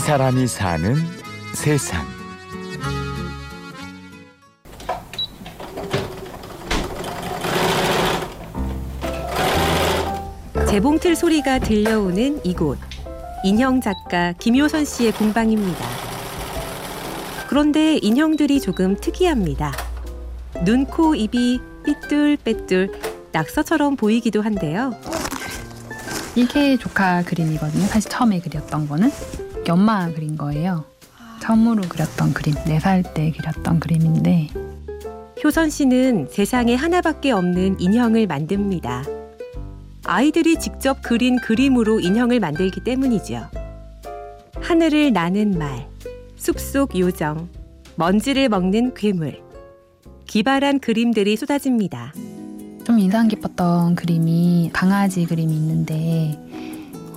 사람이 사는 세상. 재봉틀 소리가 들려오는 이곳. 인형 작가 김효선 씨의 공방입니다. 그런데 인형들이 조금 특이합니다. 눈, 코, 입이 삐뚤빼뚤 낙서처럼 보이기도 한데요. 이게 조카 그림이거든요. 사실 처음에 그렸던 거는 연마 그린 거예요. 처음으로 그렸던 그림, 네 살 때 그렸던 그림인데 효선 씨는 세상에 하나밖에 없는 인형을 만듭니다. 아이들이 직접 그린 그림으로 인형을 만들기 때문이죠. 하늘을 나는 말, 숲속 요정, 먼지를 먹는 괴물, 기발한 그림들이 쏟아집니다. 좀 인상 깊었던 그림이 강아지 그림이 있는데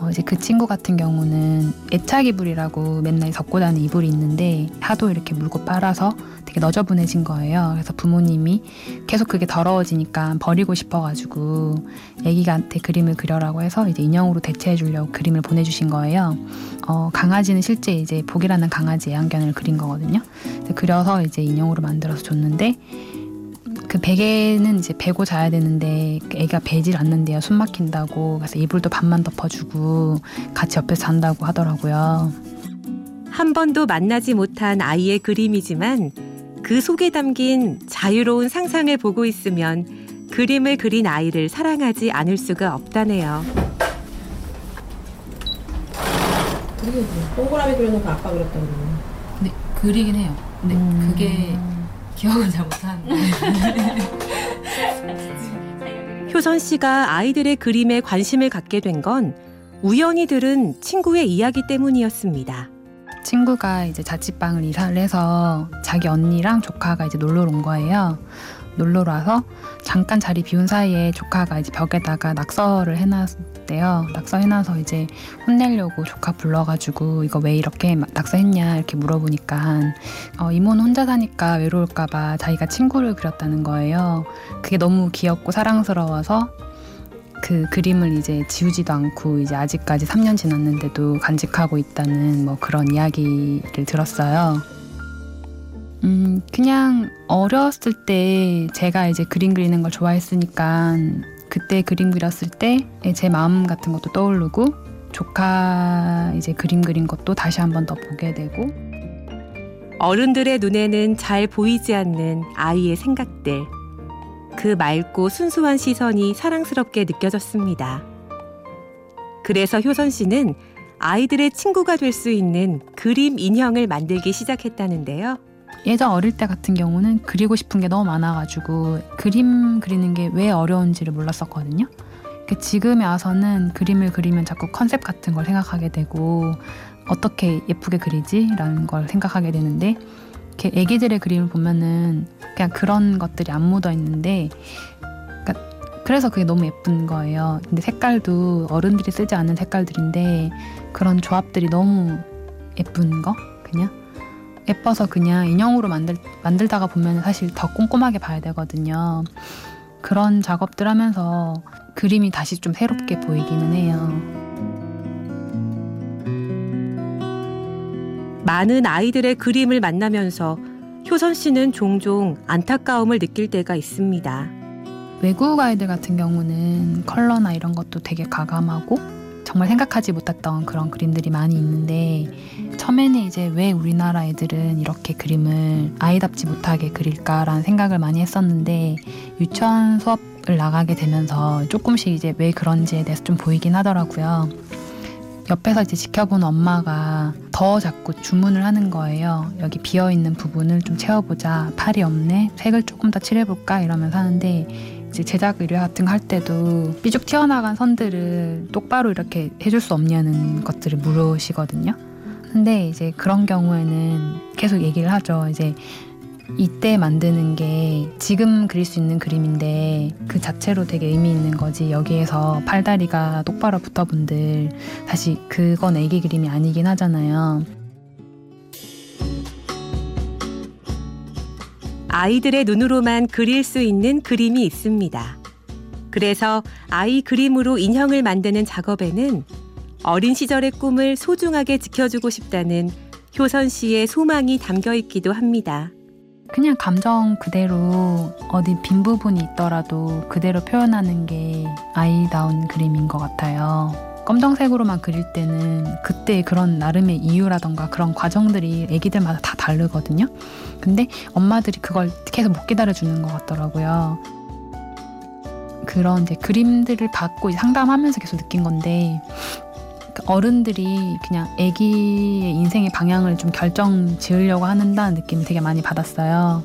어, 이제 그 친구 같은 경우는 애착 이불이라고 맨날 덮고 다니는 이불이 있는데 하도 이렇게 물고 빨아서 되게 너저분해진 거예요. 그래서 부모님이 계속 그게 더러워지니까 버리고 싶어가지고 애기한테 그림을 그려라고 해서 이제 인형으로 대체해 주려고 그림을 보내주신 거예요. 어, 강아지는 실제 이제 복이라는 강아지 애완견을 그린 거거든요. 그려서 이제 인형으로 만들어서 줬는데 그 베개는 이제 베고 자야 되는데 그 애가 베질 않는데요. 숨 막힌다고. 그래서 이불도 반만 덮어주고 같이 옆에 잔다고 하더라고요. 한 번도 만나지 못한 아이의 그림이지만 그 속에 담긴 자유로운 상상을 보고 있으면 그림을 그린 아이를 사랑하지 않을 수가 없다네요. 그리고 동그라미 그려놓고 아까 그렸던 그림. 네, 그리긴 해요. 근데 음... 그게 기억을 잘 못하는데. 효선 씨가 아이들의 그림에 관심을 갖게 된 건 우연히 들은 친구의 이야기 때문이었습니다. 친구가 이제 자취방을 이사를 해서 자기 언니랑 조카가 이제 놀러 온 거예요. 놀러 와서 잠깐 자리 비운 사이에 조카가 이제 벽에다가 낙서를 해놨대요. 낙서해놔서 이제 혼내려고 조카 불러가지고 이거 왜 이렇게 낙서했냐 이렇게 물어보니까 어, 이모는 혼자 사니까 외로울까봐 자기가 친구를 그렸다는 거예요. 그게 너무 귀엽고 사랑스러워서 그 그림을 이제 지우지도 않고 이제 아직까지 3년 지났는데도 간직하고 있다는 뭐 그런 이야기를 들었어요. 음, 그냥 어렸을 때 제가 이제 그림 그리는 걸 좋아했으니까 그때 그림 그렸을 때 제 마음 같은 것도 떠오르고 조카 이제 그림 그린 것도 다시 한 번 더 보게 되고 어른들의 눈에는 잘 보이지 않는 아이의 생각들. 그 맑고 순수한 시선이 사랑스럽게 느껴졌습니다. 그래서 효선 씨는 아이들의 친구가 될 수 있는 그림 인형을 만들기 시작했다는데요. 예전 어릴 때 같은 경우는 그리고 싶은 게 너무 많아가지고 그림 그리는 게 왜 어려운지를 몰랐었거든요. 그 지금에 와서는 그림을 그리면 자꾸 컨셉 같은 걸 생각하게 되고 어떻게 예쁘게 그리지라는 걸 생각하게 되는데 이렇게 애기들의 그림을 보면은 그냥 그런 것들이 안 묻어 있는데 그러니까 그래서 그게 너무 예쁜 거예요. 근데 색깔도 어른들이 쓰지 않은 색깔들인데 그런 조합들이 너무 예쁜 거 그냥 예뻐서 그냥 인형으로 만들, 만들다가 보면 사실 더 꼼꼼하게 봐야 되거든요. 그런 작업들 하면서 그림이 다시 좀 새롭게 보이기는 해요. 많은 아이들의 그림을 만나면서 효선 씨는 종종 안타까움을 느낄 때가 있습니다. 외국 아이들 같은 경우는 컬러나 이런 것도 되게 가감하고 정말 생각하지 못했던 그런 그림들이 많이 있는데 처음에는 이제 왜 우리나라 애들은 이렇게 그림을 아이답지 못하게 그릴까라는 생각을 많이 했었는데 유치원 수업을 나가게 되면서 조금씩 이제 왜 그런지에 대해서 좀 보이긴 하더라고요. 옆에서 이제 지켜보는 엄마가 더 자꾸 주문을 하는 거예요. 여기 비어 있는 부분을 좀 채워보자. 팔이 없네. 색을 조금 더 칠해볼까 이러면서 하는데 이제 제작 의뢰 같은 거 할 때도 삐죽 튀어나간 선들을 똑바로 이렇게 해줄 수 없냐는 것들을 물으시거든요. 근데 이제 그런 경우에는 계속 얘기를 하죠. 이제 이때 만드는 게 지금 그릴 수 있는 그림인데 그 자체로 되게 의미 있는 거지 여기에서 팔다리가 똑바로 붙어본들 사실 그건 애기 그림이 아니긴 하잖아요. 아이들의 눈으로만 그릴 수 있는 그림이 있습니다. 그래서 아이 그림으로 인형을 만드는 작업에는 어린 시절의 꿈을 소중하게 지켜주고 싶다는 효선 씨의 소망이 담겨 있기도 합니다. 그냥 감정 그대로 어디 빈 부분이 있더라도 그대로 표현하는 게 아이다운 그림인 것 같아요. 검정색으로만 그릴 때는 그때 그런 나름의 이유라던가 그런 과정들이 애기들마다 다 다르거든요. 근데 엄마들이 그걸 계속 못 기다려주는 것 같더라고요. 그런 이제 그림들을 받고 상담하면서 계속 느낀 건데 그 어른들이 그냥 아기의 인생의 방향을 좀 결정 지으려고 하는다는 느낌을 되게 많이 받았어요.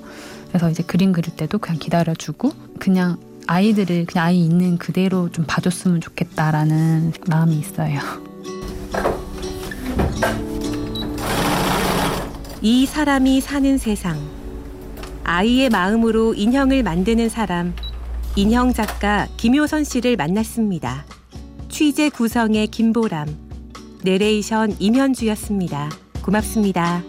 그래서 이제 그림 그릴 때도 그냥 기다려주고 그냥 아이들을 그냥 아이 있는 그대로 좀 봐줬으면 좋겠다라는 마음이 있어요. 이 사람이 사는 세상. 아이의 마음으로 인형을 만드는 사람. 인형 작가 김효선 씨를 만났습니다. 취재 구성의 김보람, 내레이션 임현주였습니다. 고맙습니다.